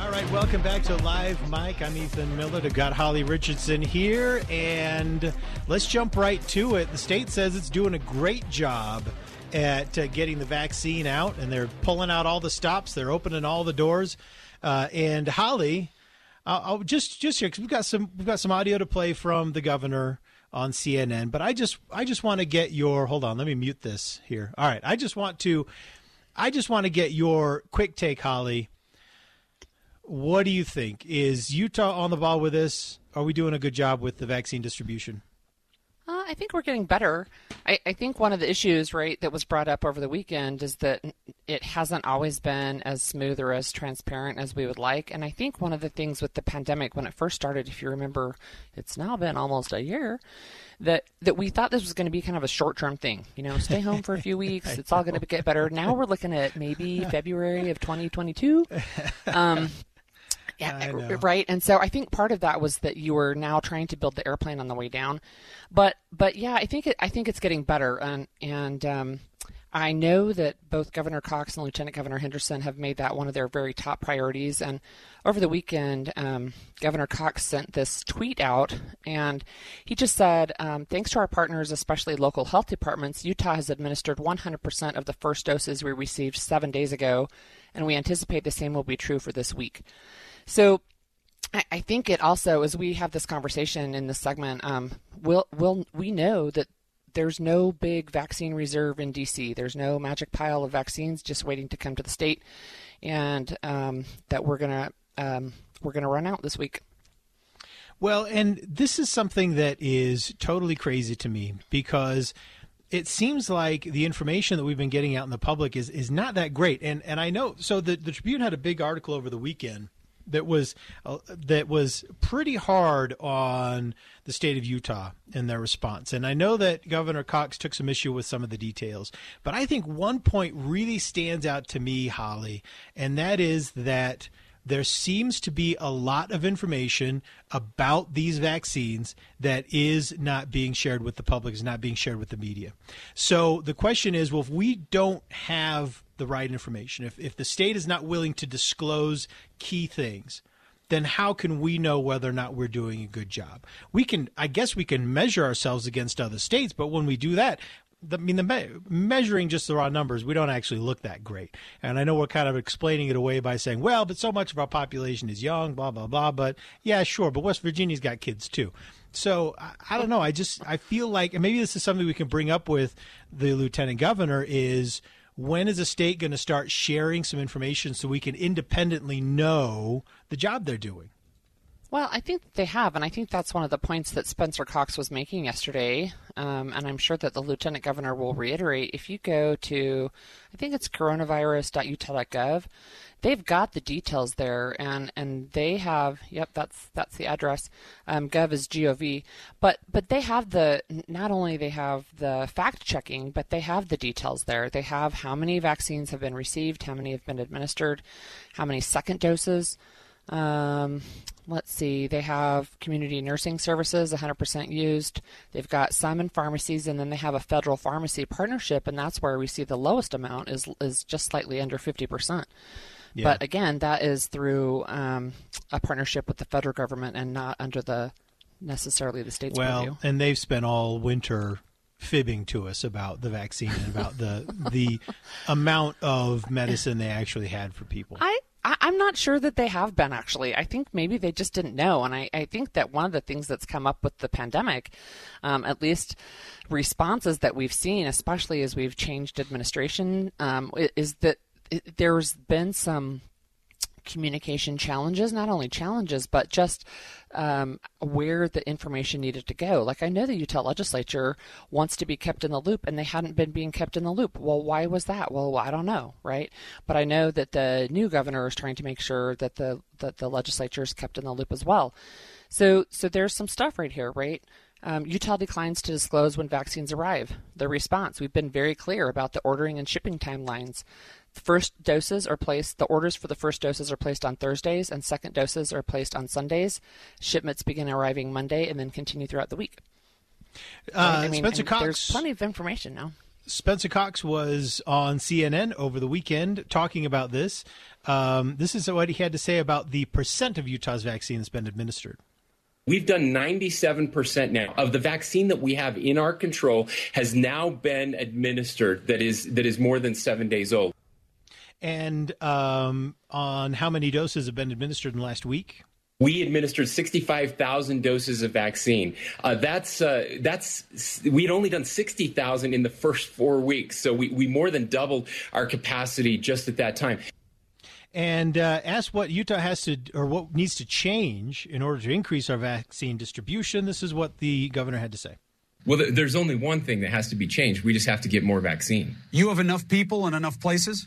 All right, welcome back to Live Mike. I'm Ethan Miller. I've got Holly Richardson here, and let's jump right to it. The state says it's doing a great job at uh, getting the vaccine out, and they're pulling out all the stops. They're opening all the doors. Uh, and Holly, I'll, I'll just just here because we've got some we've got some audio to play from the governor on CNN. But I just I just want to get your hold on. Let me mute this here. All right, I just want to I just want to get your quick take, Holly. What do you think? Is Utah on the ball with this? Are we doing a good job with the vaccine distribution? Uh, I think we're getting better. I, I, think one of the issues, right, that was brought up over the weekend is that it hasn't always been as smooth or as transparent as we would like. And I think one of the things with the pandemic, when it first started, if you remember, it's now been almost a year, that that we thought this was going to be kind of a short-term thing. You know, stay home for a few weeks. it's all going to get better. Now we're looking at maybe February of 2022. Um, yeah, right. And so I think part of that was that you were now trying to build the airplane on the way down, but but yeah, I think it, I think it's getting better, and and um, I know that both Governor Cox and Lieutenant Governor Henderson have made that one of their very top priorities. And over the weekend, um, Governor Cox sent this tweet out, and he just said, um, "Thanks to our partners, especially local health departments, Utah has administered 100% of the first doses we received seven days ago, and we anticipate the same will be true for this week." So I think it also, as we have this conversation in this segment, um, we'll, we'll, we know that there's no big vaccine reserve in DC. There's no magic pile of vaccines just waiting to come to the state, and um, that we're gonna um, we're gonna run out this week. Well, and this is something that is totally crazy to me because it seems like the information that we've been getting out in the public is is not that great. And and I know so the the Tribune had a big article over the weekend that was uh, that was pretty hard on the state of Utah in their response. And I know that Governor Cox took some issue with some of the details, but I think one point really stands out to me, Holly, and that is that there seems to be a lot of information about these vaccines that is not being shared with the public, is not being shared with the media. So the question is, well, if we don't have the right information. If, if the state is not willing to disclose key things, then how can we know whether or not we're doing a good job? We can, I guess, we can measure ourselves against other states, but when we do that, the, I mean, the me- measuring just the raw numbers, we don't actually look that great. And I know we're kind of explaining it away by saying, well, but so much of our population is young, blah blah blah. But yeah, sure, but West Virginia's got kids too. So I, I don't know. I just I feel like, and maybe this is something we can bring up with the lieutenant governor is when is a state going to start sharing some information so we can independently know the job they're doing? Well, I think they have, and I think that's one of the points that Spencer Cox was making yesterday. Um, and I'm sure that the lieutenant governor will reiterate. If you go to, I think it's coronavirus.utah.gov, they've got the details there, and and they have. Yep, that's that's the address. Um, gov is gov, but but they have the not only they have the fact checking, but they have the details there. They have how many vaccines have been received, how many have been administered, how many second doses. Um, let's see, they have community nursing services 100% used. They've got Simon pharmacies, and then they have a federal pharmacy partnership, and that's where we see the lowest amount is is just slightly under 50%. Yeah. But again, that is through um, a partnership with the federal government and not under the necessarily the state's well, purview. and they've spent all winter fibbing to us about the vaccine and about the the amount of medicine they actually had for people. I I, am not sure that they have been actually. I think maybe they just didn't know. And I, I think that one of the things that's come up with the pandemic, um, at least responses that we've seen, especially as we've changed administration, um, is that there's been some communication challenges, not only challenges, but just um, where the information needed to go. Like I know the Utah legislature wants to be kept in the loop, and they hadn't been being kept in the loop. Well, why was that? Well, I don't know, right? But I know that the new governor is trying to make sure that the that the legislature is kept in the loop as well. So, so there's some stuff right here, right? Um, Utah declines to disclose when vaccines arrive. The response: We've been very clear about the ordering and shipping timelines. The first doses are placed, the orders for the first doses are placed on Thursdays, and second doses are placed on Sundays. Shipments begin arriving Monday and then continue throughout the week. Uh, I mean, Spencer Cox. There's plenty of information now. Spencer Cox was on CNN over the weekend talking about this. Um, this is what he had to say about the percent of Utah's vaccine that's been administered. We've done 97% now of the vaccine that we have in our control has now been administered that is that is more than 7 days old and um, on how many doses have been administered in the last week? We administered 65,000 doses of vaccine. Uh, that's uh, that's we'd only done 60,000 in the first four weeks, so we, we more than doubled our capacity just at that time. And uh, ask what Utah has to or what needs to change in order to increase our vaccine distribution. This is what the governor had to say. Well, there's only one thing that has to be changed. We just have to get more vaccine. You have enough people in enough places?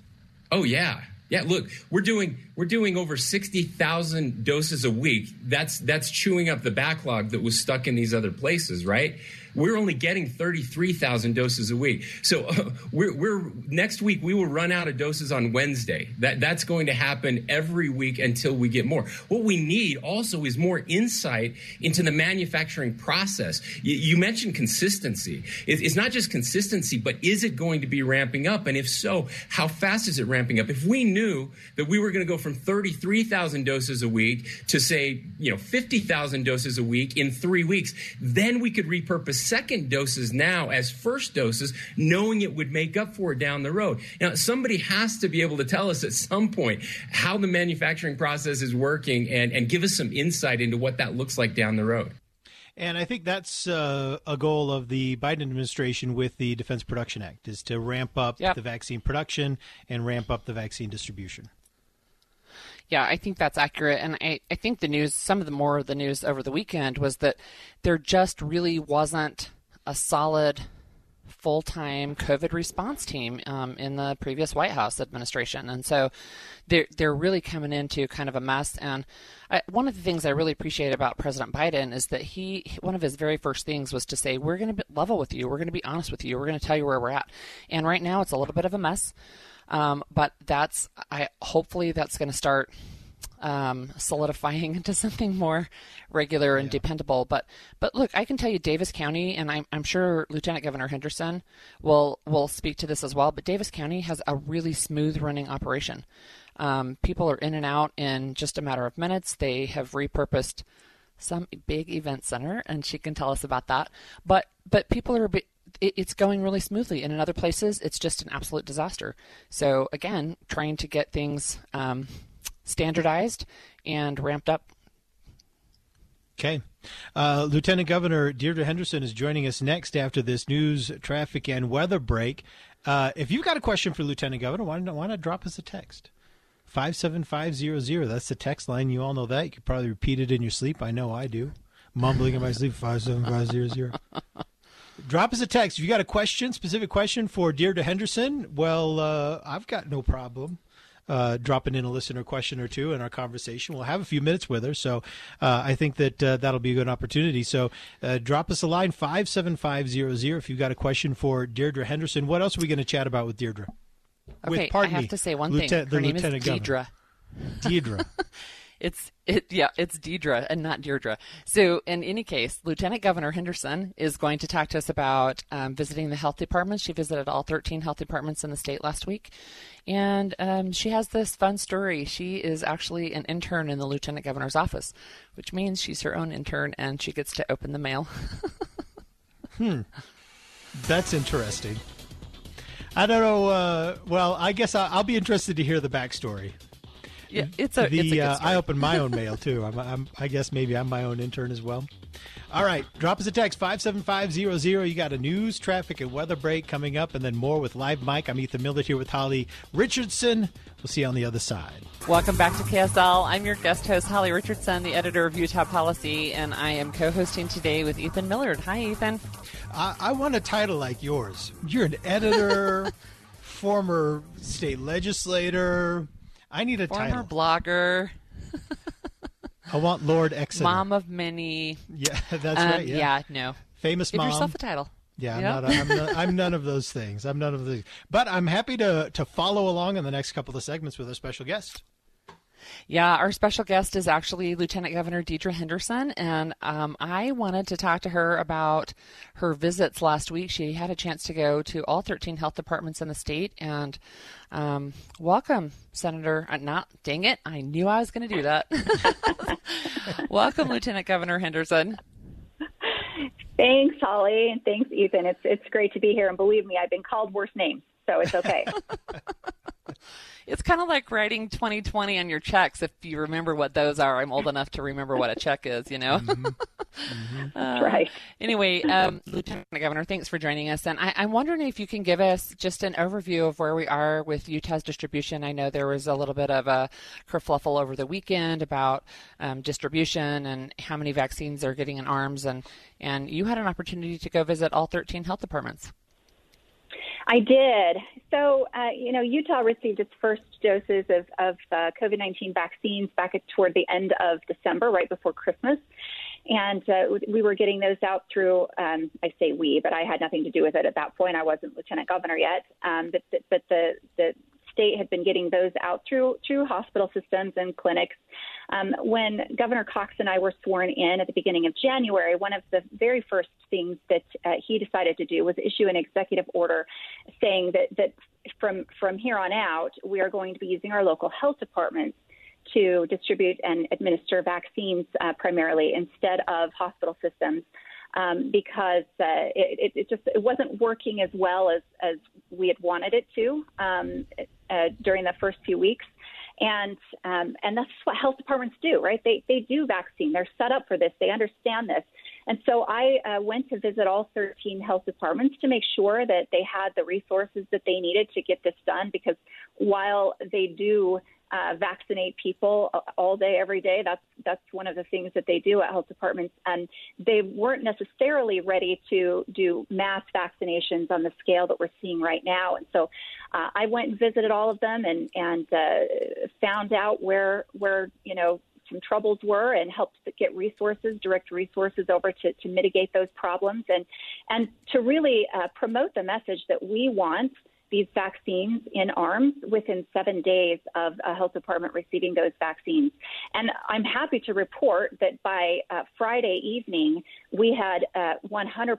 Oh yeah. Yeah, look, we're doing we're doing over 60,000 doses a week. That's that's chewing up the backlog that was stuck in these other places, right? We're only getting 33,000 doses a week. So uh, we're, we're next week we will run out of doses on Wednesday. That that's going to happen every week until we get more. What we need also is more insight into the manufacturing process. You, you mentioned consistency. It, it's not just consistency, but is it going to be ramping up? And if so, how fast is it ramping up? If we knew that we were going to go from 33,000 doses a week to say, you know, 50,000 doses a week in three weeks, then we could repurpose second doses now as first doses, knowing it would make up for it down the road. Now, somebody has to be able to tell us at some point how the manufacturing process is working and, and give us some insight into what that looks like down the road. And I think that's uh, a goal of the Biden administration with the Defense Production Act is to ramp up yep. the vaccine production and ramp up the vaccine distribution. Yeah, I think that's accurate. And I, I think the news, some of the more of the news over the weekend was that there just really wasn't a solid full time COVID response team um, in the previous White House administration. And so they're, they're really coming into kind of a mess. And I, one of the things I really appreciate about President Biden is that he, one of his very first things was to say, We're going to be level with you. We're going to be honest with you. We're going to tell you where we're at. And right now it's a little bit of a mess. Um, but that's I hopefully that's going to start um, solidifying into something more regular and yeah. dependable. But but look, I can tell you, Davis County, and I'm, I'm sure Lieutenant Governor Henderson will will speak to this as well. But Davis County has a really smooth running operation. Um, people are in and out in just a matter of minutes. They have repurposed some big event center, and she can tell us about that. But but people are it's going really smoothly. And in other places, it's just an absolute disaster. So again, trying to get things um, standardized and ramped up. Okay. Uh, Lieutenant Governor Deirdre Henderson is joining us next after this news, traffic, and weather break. Uh, if you've got a question for Lieutenant Governor, why not, why not drop us a text? 57500. That's the text line. You all know that. You could probably repeat it in your sleep. I know I do. Mumbling in my sleep, 57500. Drop us a text. If you got a question, specific question for Deirdre Henderson, well, uh, I've got no problem. Uh, dropping in a listener question or two in our conversation. We'll have a few minutes with her, so uh, I think that uh, that'll be a good opportunity. So uh, drop us a line five seven five zero zero if you've got a question for Deirdre Henderson. What else are we going to chat about with Deirdre? Okay, with, I have me, to say one Lieutenant, thing. Her name is Deirdre. Deirdre. It's it yeah, it's Deidre and not Deirdre. So in any case, Lieutenant Governor Henderson is going to talk to us about um, visiting the health departments. She visited all 13 health departments in the state last week, and um, she has this fun story. She is actually an intern in the Lieutenant Governor's office, which means she's her own intern and she gets to open the mail. hmm, that's interesting. I don't know. Uh, well, I guess I'll, I'll be interested to hear the backstory Yeah, it's a. the it's a good uh. I open my own mail too. I'm, I'm, I guess maybe I'm my own intern as well. All right, drop us a text five seven five zero zero. You got a news, traffic, and weather break coming up, and then more with live Mike. I'm Ethan Millett here with Holly Richardson. We'll see you on the other side. Welcome back to KSL. I'm your guest host, Holly Richardson, the editor of Utah Policy, and I am co-hosting today with Ethan Millard. Hi, Ethan. I, I want a title like yours. You're an editor, former state legislator. I need a Former title. blogger, I want Lord Exeter. mom of many. Yeah, that's Um, right. Yeah. no. Famous mom Give mom. yourself a title. Yeah, I'm, not, I'm, not, I'm none of those things. I'm none of those. But I'm happy to to follow along in the next couple of segments with a special guest. Yeah, our special guest is actually Lieutenant Governor Deidre Henderson, and um, I wanted to talk to her about her visits last week. She had a chance to go to all 13 health departments in the state, and um, welcome, Senator. Uh, not, dang it, I knew I was going to do that. welcome, Lieutenant Governor Henderson. Thanks, Holly, and thanks, Ethan. It's it's great to be here, and believe me, I've been called worse names, so it's okay. It's kind of like writing 2020 on your checks. If you remember what those are, I'm old enough to remember what a check is. You know. Uh, right. Anyway, um, Lieutenant Governor, thanks for joining us. And I, I'm wondering if you can give us just an overview of where we are with Utah's distribution. I know there was a little bit of a kerfluffle over the weekend about um, distribution and how many vaccines are getting in arms, and and you had an opportunity to go visit all 13 health departments. I did. So, uh, you know, Utah received its first doses of, of uh, COVID 19 vaccines back at, toward the end of December, right before Christmas. And uh, we were getting those out through, um, I say we, but I had nothing to do with it at that point. I wasn't lieutenant governor yet. Um, but but the, the state had been getting those out through through hospital systems and clinics. Um, when Governor Cox and I were sworn in at the beginning of January, one of the very first things that uh, he decided to do was issue an executive order saying that that from from here on out we are going to be using our local health departments to distribute and administer vaccines uh, primarily instead of hospital systems um, because uh, it, it, just it wasn't working as well as, as we had wanted it to um, uh, during the first few weeks. And um, and that's what health departments do, right? They they do vaccine. They're set up for this. They understand this. And so I uh, went to visit all 13 health departments to make sure that they had the resources that they needed to get this done. Because while they do uh, vaccinate people all day, every day. That's that's one of the things that they do at health departments, and they weren't necessarily ready to do mass vaccinations on the scale that we're seeing right now. And so, uh, I went and visited all of them and and uh, found out where where you know some troubles were and helped get resources, direct resources over to, to mitigate those problems and and to really uh, promote the message that we want these vaccines in arms within seven days of a health department receiving those vaccines. And I'm happy to report that by uh, Friday evening, we had uh, 100%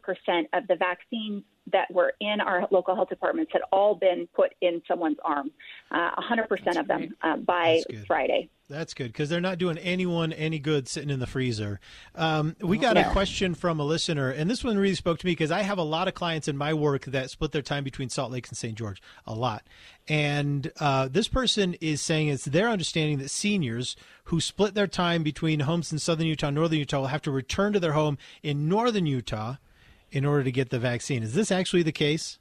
of the vaccines that were in our local health departments had all been put in someone's arm, uh, 100% of them uh, by Friday. That's good because they're not doing anyone any good sitting in the freezer. Um, we got Yeah. a question from a listener, and this one really spoke to me because I have a lot of clients in my work that split their time between Salt Lake and St. George, a lot. And uh, this person is saying it's their understanding that seniors who split their time between homes in southern Utah and northern Utah will have to return to their home in northern Utah in order to get the vaccine. Is this actually the case?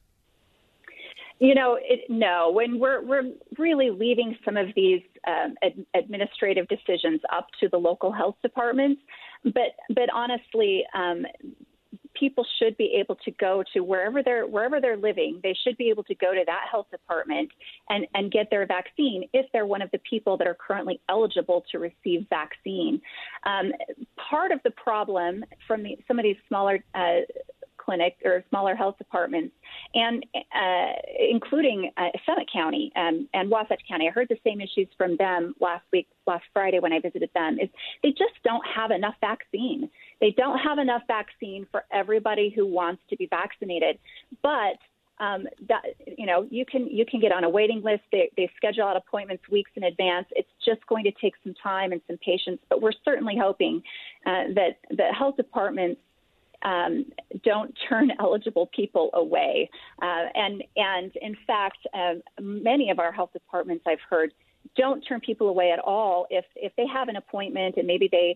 You know, it, no. When we're we're really leaving some of these um, ad- administrative decisions up to the local health departments, but but honestly, um, people should be able to go to wherever they're wherever they're living. They should be able to go to that health department and and get their vaccine if they're one of the people that are currently eligible to receive vaccine. Um, part of the problem from the, some of these smaller uh, clinic or smaller health departments, and uh, including uh, Summit County um, and Wasatch County. I heard the same issues from them last week, last Friday when I visited them. Is they just don't have enough vaccine. They don't have enough vaccine for everybody who wants to be vaccinated, but um, that you know you can you can get on a waiting list. They, they schedule out appointments weeks in advance. It's just going to take some time and some patience, but we're certainly hoping uh, that the health departments um, don't turn eligible people away. Uh, and and in fact, uh, many of our health departments I've heard don't turn people away at all if if they have an appointment and maybe they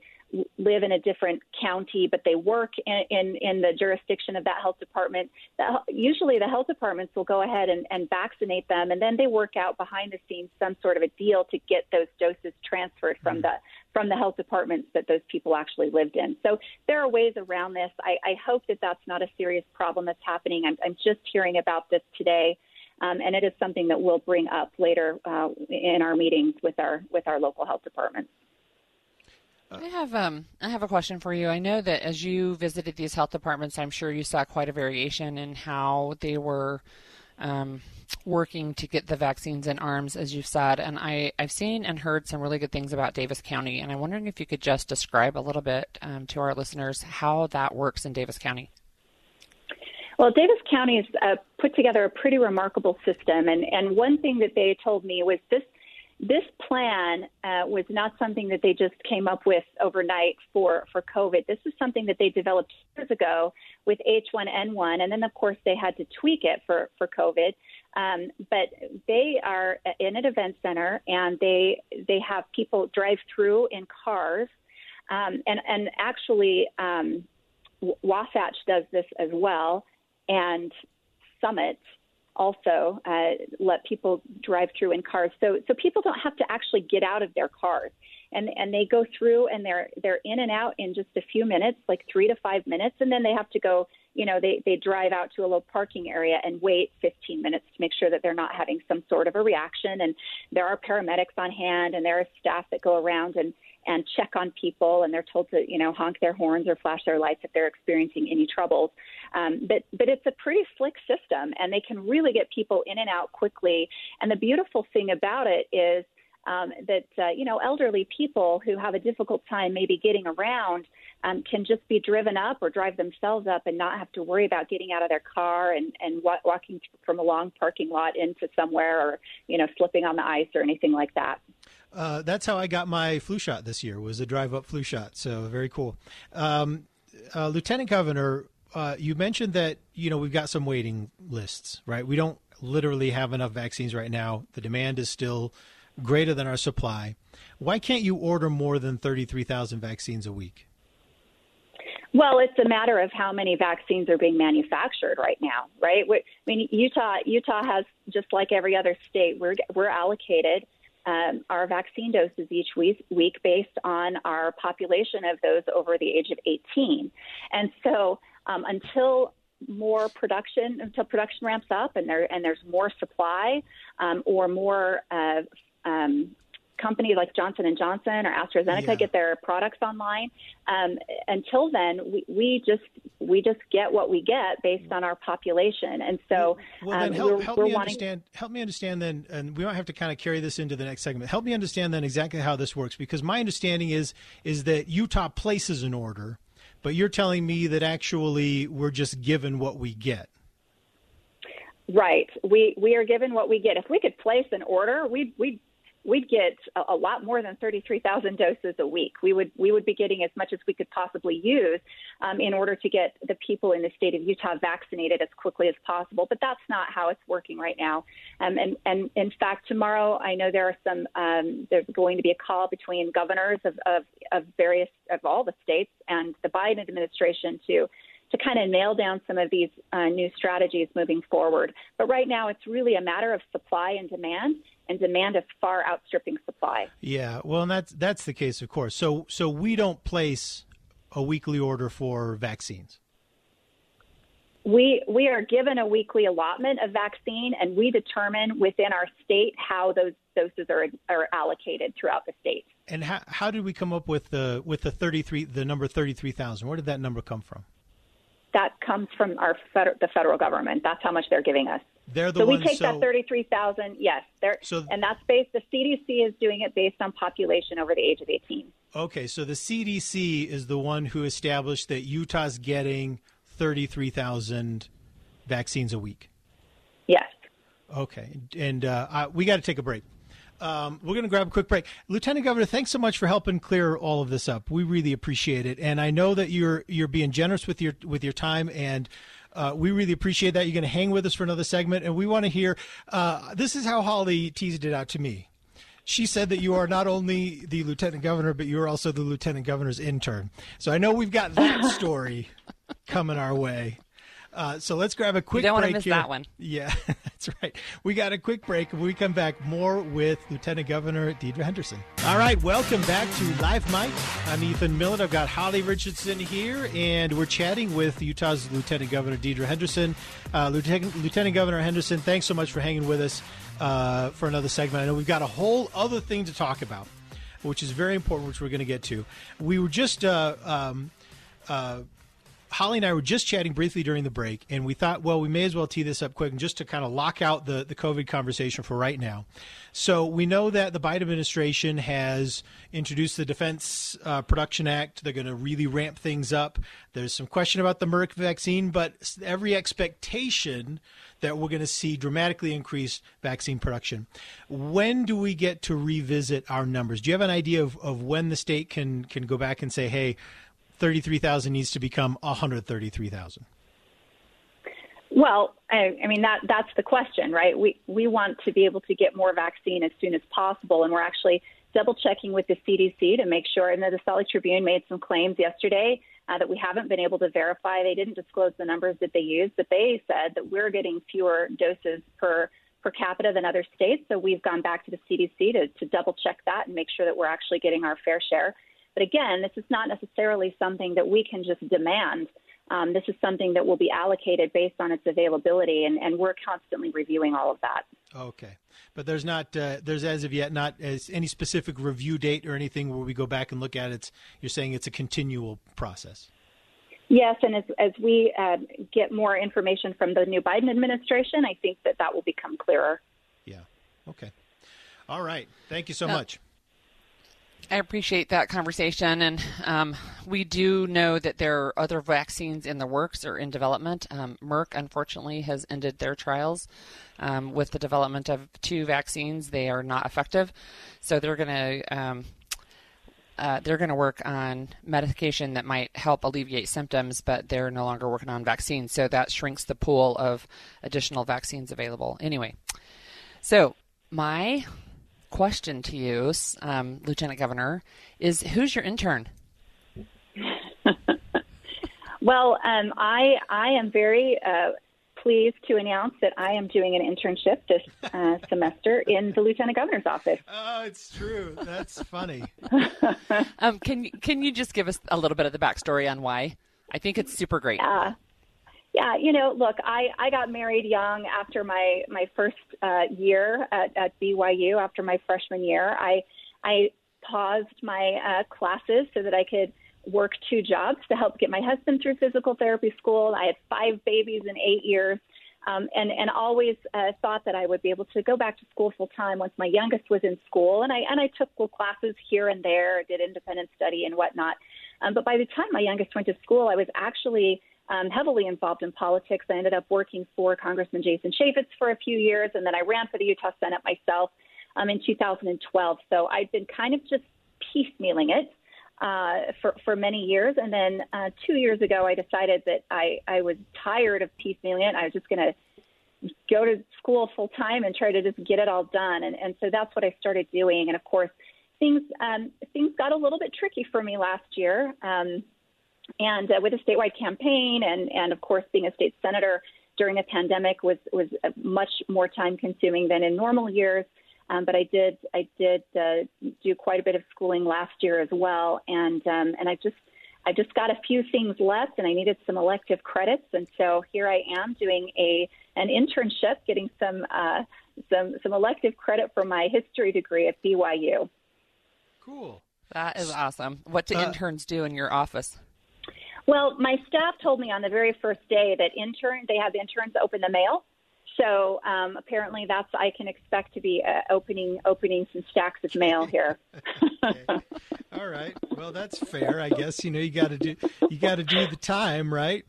live in a different county but they work in in, in the jurisdiction of that health department the, usually the health departments will go ahead and, and vaccinate them and then they work out behind the scenes some sort of a deal to get those doses transferred from mm-hmm. the from the health departments that those people actually lived in. So there are ways around this. I, I hope that that's not a serious problem that's happening. I'm, I'm just hearing about this today um, and it is something that we'll bring up later uh, in our meetings with our with our local health departments. I have um I have a question for you. I know that as you visited these health departments, I'm sure you saw quite a variation in how they were um, working to get the vaccines in arms, as you've said. And I I've seen and heard some really good things about Davis County, and I'm wondering if you could just describe a little bit um, to our listeners how that works in Davis County. Well, Davis County has uh, put together a pretty remarkable system, and and one thing that they told me was this this plan uh, was not something that they just came up with overnight for for COVID. This is something that they developed years ago with H1N1, and then of course they had to tweak it for for COVID. Um, but they are in an event center, and they they have people drive through in cars, um, and and actually. Um, Wasatch does this as well and Summit also uh, let people drive through in cars. So so people don't have to actually get out of their cars. And and they go through and they're they're in and out in just a few minutes, like three to five minutes, and then they have to go. You know, they they drive out to a little parking area and wait 15 minutes to make sure that they're not having some sort of a reaction. And there are paramedics on hand, and there are staff that go around and and check on people, and they're told to, you know, honk their horns or flash their lights if they're experiencing any troubles. Um, but but it's a pretty slick system, and they can really get people in and out quickly. And the beautiful thing about it is um, that uh, you know elderly people who have a difficult time maybe getting around um, can just be driven up or drive themselves up and not have to worry about getting out of their car and and wa- walking from a long parking lot into somewhere or you know slipping on the ice or anything like that. Uh, that's how I got my flu shot this year. Was a drive up flu shot. So very cool. Um, uh, Lieutenant Governor, uh, you mentioned that you know we've got some waiting lists, right? We don't literally have enough vaccines right now. The demand is still greater than our supply. Why can't you order more than thirty three thousand vaccines a week? Well, it's a matter of how many vaccines are being manufactured right now, right? I mean, Utah Utah has just like every other state, we're we're allocated um, our vaccine doses each week, week based on our population of those over the age of 18. And so um, until more production until production ramps up and there and there's more supply um, or more uh, um, companies like Johnson and Johnson or AstraZeneca yeah. get their products online. Um, until then, we, we just we just get what we get based on our population, and so well, then um, help, help me wanting... understand. Help me understand then, and we might have to kind of carry this into the next segment. Help me understand then exactly how this works, because my understanding is is that Utah places an order, but you're telling me that actually we're just given what we get. Right. We we are given what we get. If we could place an order, we'd we'd we'd get a, a lot more than 33,000 doses a week. We would we would be getting as much as we could possibly use um, in order to get the people in the state of Utah vaccinated as quickly as possible. But that's not how it's working right now. Um, and and in fact, tomorrow I know there are some um, there's going to be a call between governors of, of of various of all the states and the Biden administration to to kind of nail down some of these uh, new strategies moving forward. But right now, it's really a matter of supply and demand, and demand is far outstripping supply. Yeah, well, and that's that's the case, of course. So so we don't place a weekly order for vaccines. We we are given a weekly allotment of vaccine, and we determine within our state how those doses are are allocated throughout the state. And how how did we come up with the with the thirty three the number thirty three thousand? Where did that number come from? that comes from our feder- the federal government. That's how much they're giving us. They're the so ones, we take so, that thirty-three thousand. Yes, so, and that's based. The CDC is doing it based on population over the age of eighteen. Okay, so the CDC is the one who established that Utah's getting thirty-three thousand vaccines a week. Yes. Okay, and uh, I, we got to take a break. Um, we're going to grab a quick break. Lieutenant Governor, thanks so much for helping clear all of this up. We really appreciate it, and I know that you're you're being generous with your with your time, and uh, we really appreciate that. You're going to hang with us for another segment, and we want to hear. Uh, this is how Holly teased it out to me. she said that you are not only the lieutenant governor, but you are also the lieutenant governor's intern. So I know we've got that story coming our way. Uh, so let's grab a quick you don't break want to miss here. that one. Yeah, that's right. We got a quick break. When we come back, more with Lieutenant Governor Deidre Henderson. All right, welcome back to Live Mike. I'm Ethan Millett. I've got Holly Richardson here, and we're chatting with Utah's Lieutenant Governor Deidre Henderson. Uh, Lieutenant, Lieutenant Governor Henderson, thanks so much for hanging with us uh, for another segment. I know we've got a whole other thing to talk about, which is very important, which we're going to get to. We were just. Uh, um, uh, Holly and I were just chatting briefly during the break, and we thought, well, we may as well tee this up quick and just to kind of lock out the, the COVID conversation for right now. So we know that the Biden administration has introduced the Defense uh, Production Act. They're going to really ramp things up. There's some question about the Merck vaccine, but every expectation that we're going to see dramatically increased vaccine production. When do we get to revisit our numbers? Do you have an idea of, of when the state can can go back and say, hey, 33,000 needs to become 133,000? Well, I, I mean that that's the question, right? We we want to be able to get more vaccine as soon as possible, and we're actually double checking with the CDC to make sure. And the Salt Lake Tribune made some claims yesterday uh, that we haven't been able to verify. They didn't disclose the numbers that they used, but they said that we're getting fewer doses per per capita than other states. So we've gone back to the CDC to, to double check that and make sure that we're actually getting our fair share. But again, this is not necessarily something that we can just demand. Um, this is something that will be allocated based on its availability, and, and we're constantly reviewing all of that. Okay, but there's not uh, there's as of yet not as any specific review date or anything where we go back and look at it. You're saying it's a continual process. Yes, and as, as we uh, get more information from the new Biden administration, I think that that will become clearer. Yeah. Okay. All right. Thank you so much. I appreciate that conversation, and um, we do know that there are other vaccines in the works or in development. Um, Merck, unfortunately, has ended their trials um, with the development of two vaccines. They are not effective, so they're going to um, uh, they're going to work on medication that might help alleviate symptoms, but they're no longer working on vaccines. So that shrinks the pool of additional vaccines available. Anyway, so my question to you, um, Lieutenant Governor, is who's your intern? well, um, I I am very uh, pleased to announce that I am doing an internship this uh, semester in the Lieutenant Governor's office. Oh, it's true. That's funny. um, can can you just give us a little bit of the backstory on why? I think it's super great. Yeah. Yeah, you know, look, I, I got married young after my my first uh, year at, at BYU. After my freshman year, I I paused my uh, classes so that I could work two jobs to help get my husband through physical therapy school. I had five babies in eight years, um, and and always uh, thought that I would be able to go back to school full time once my youngest was in school. And I and I took little classes here and there, did independent study and whatnot. Um, but by the time my youngest went to school, I was actually um, heavily involved in politics. I ended up working for Congressman Jason Chaffetz for a few years, and then I ran for the Utah Senate myself um, in 2012. So I've been kind of just piecemealing it uh, for for many years, and then uh, two years ago, I decided that I I was tired of piecemealing it. I was just going to go to school full time and try to just get it all done, and and so that's what I started doing. And of course, things um, things got a little bit tricky for me last year. Um, and uh, with a statewide campaign, and and of course being a state senator during a pandemic was was much more time consuming than in normal years. Um, but I did I did uh, do quite a bit of schooling last year as well, and um, and I just I just got a few things left, and I needed some elective credits, and so here I am doing a an internship, getting some uh, some some elective credit for my history degree at BYU. Cool. That is awesome. What do uh, interns do in your office? Well, my staff told me on the very first day that intern they have interns open the mail. So um, apparently, that's I can expect to be uh, opening opening some stacks of mail here. okay. All right. Well, that's fair, I guess. You know, you got to do you got to do the time, right?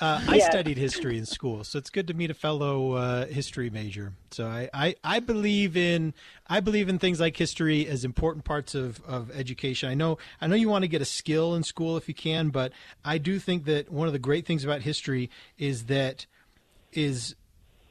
Uh, I yes. studied history in school, so it's good to meet a fellow uh, history major. So I, I, I, believe in I believe in things like history as important parts of, of education. I know I know you want to get a skill in school if you can, but I do think that one of the great things about history is that is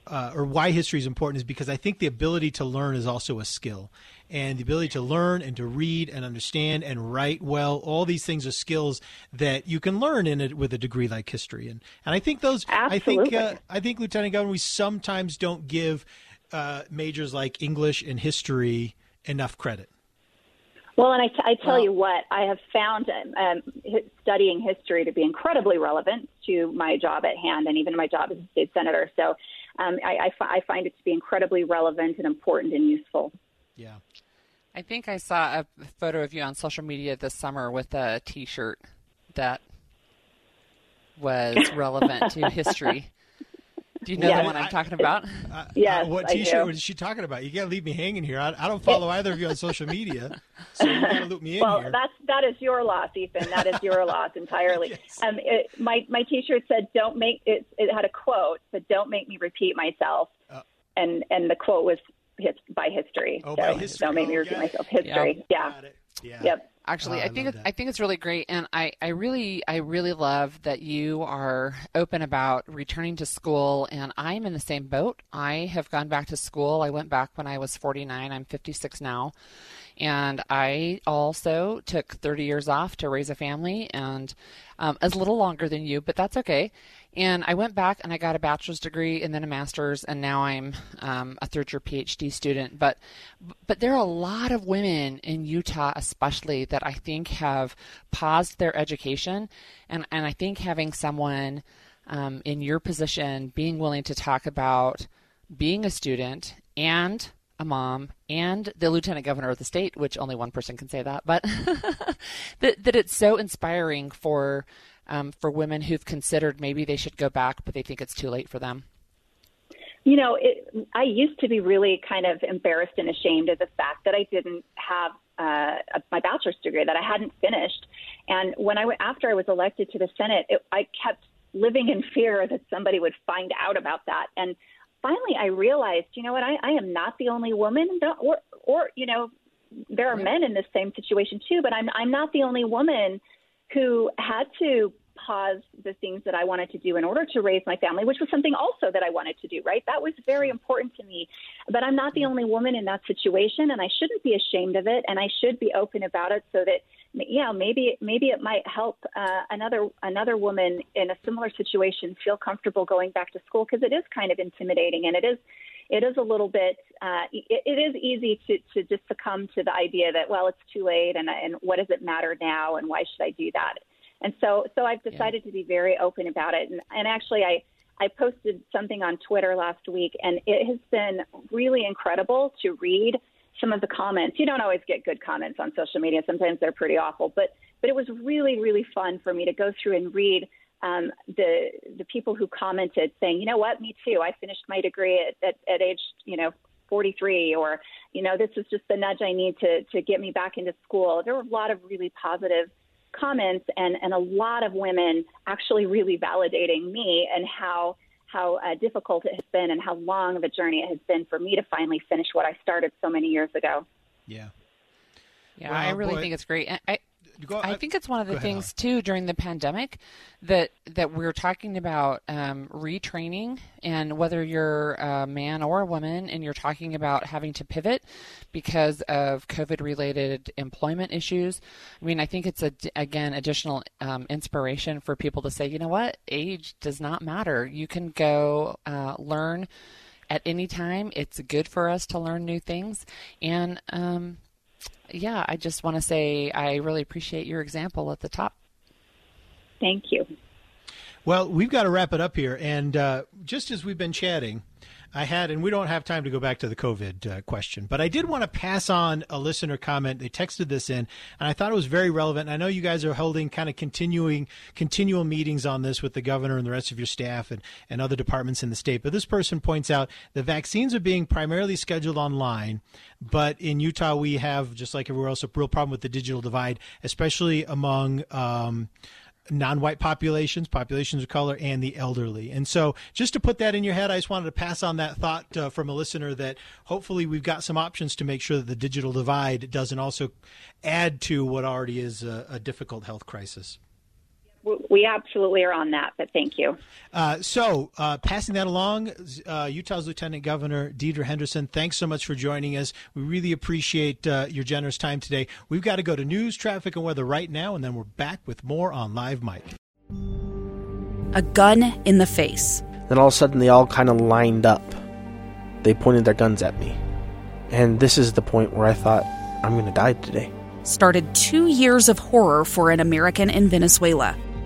uh, or why history is important is because I think the ability to learn is also a skill, and the ability to learn and to read and understand and write well. All these things are skills that you can learn in it with a degree like history, and and I think those. Absolutely. I think uh, I think Lieutenant Governor, we sometimes don't give uh, majors like English and history enough credit. Well, and I, t- I tell well, you what, I have found um, studying history to be incredibly relevant to my job at hand and even my job as a state senator. So um, I, I, f- I find it to be incredibly relevant and important and useful. Yeah. I think I saw a photo of you on social media this summer with a T-shirt that was relevant to history. Do you know yes. the one I'm talking about? Uh, yes, uh, what T-shirt was she talking about? You got to leave me hanging here. I, I don't follow either of you on social media, so you got to loop me in well, here. Well, that's that is your loss, Ethan. That is your loss entirely. yes. Um, it, my my T-shirt said, "Don't make it." It had a quote, but "Don't make me repeat myself," uh, and and the quote was his, by history. Oh, so by history. Don't make me oh, repeat myself. History. Yeah. Yeah. Yep. Actually, Oh, I, I think it's. I think it's really great, and I, I really I really love that you are open about returning to school. And I'm in the same boat. I have gone back to school. I went back when I was 49. I'm 56 now, and I also took 30 years off to raise a family, and um, it's a little longer than you, but that's okay. And I went back and I got a bachelor's degree and then a master's, and now I'm um, a third year PhD student. But but there are a lot of women in Utah, especially, that I think have paused their education, and and I think having someone um, in your position being willing to talk about being a student and a mom and the lieutenant governor of the state, which only one person can say that, but that, that it's so inspiring for um, for women who've considered maybe they should go back, but they think it's too late for them. You know, it, I used to be really kind of embarrassed and ashamed of the fact that I didn't have uh, my bachelor's degree, that I hadn't finished. And when I went after I was elected to the Senate, it, I kept living in fear that somebody would find out about that. And finally, I realized, you know what, I, I am not the only woman, or, or you know, there are men in this same situation too, but I'm I'm not the only woman who had to pause the things that I wanted to do in order to raise my family, which was something also that I wanted to do, right? That was very important to me. But I'm not the only woman in that situation, and I shouldn't be ashamed of it, and I should be open about it so that, yeah, maybe maybe it might help uh, another another woman in a similar situation feel comfortable going back to school because it is kind of intimidating, and it is it is a little bit uh, it, it is easy to, to just succumb to the idea that well it's too late and and what does it matter now and why should I do that and so so I've decided yeah. to be very open about it and and actually I I posted something on Twitter last week and it has been really incredible to read some of the comments you don't always get good comments on social media sometimes they're pretty awful but but it was really really fun for me to go through and read um, the the people who commented saying, you know what, me too. I finished my degree at, at, at age, you know, 43, or you know, this is just the nudge I need to to get me back into school. There were a lot of really positive comments, and and a lot of women actually really validating me and how how uh, difficult it has been and how long of a journey it has been for me to finally finish what I started so many years ago. Yeah. Yeah, well, I really boy. think it's great. I, Go, I, think it's one of the things ahead. too during the pandemic that that we're talking about um, retraining and whether you're a man or a woman and you're talking about having to pivot because of COVID related employment issues. I mean, I think it's a, again additional um, inspiration for people to say, you know what, age does not matter. You can go uh, learn at any time. It's good for us to learn new things and. Um, yeah, I just want to say I really appreciate your example at the top. Thank you. Well, we've got to wrap it up here. And uh, just as we've been chatting, I had, and we don't have time to go back to the COVID uh, question, but I did want to pass on a listener comment. They texted this in, and I thought it was very relevant. I know you guys are holding kind of continuing, continual meetings on this with the governor and the rest of your staff and, and other departments in the state. But this person points out the vaccines are being primarily scheduled online, but in Utah we have, just like everywhere else, a real problem with the digital divide, especially among. Um, non-white populations, populations of color, and the elderly. And so, just to put that in your head, I just wanted to pass on that thought uh, from a listener that hopefully we've got some options to make sure that the digital divide doesn't also add to what already is a, a difficult health crisis. We absolutely are on that, but thank you. Uh, so, uh, passing that along, uh, Utah's Lieutenant Governor Deidre Henderson, thanks so much for joining us. We really appreciate uh, your generous time today. We've got to go to news, traffic, and weather right now, and then we're back with more on Live Mike. A gun in the face. Then all of a sudden, they all kind of lined up. They pointed their guns at me. And this is the point where I thought, I'm going to die today. Started two years of horror for an American in Venezuela.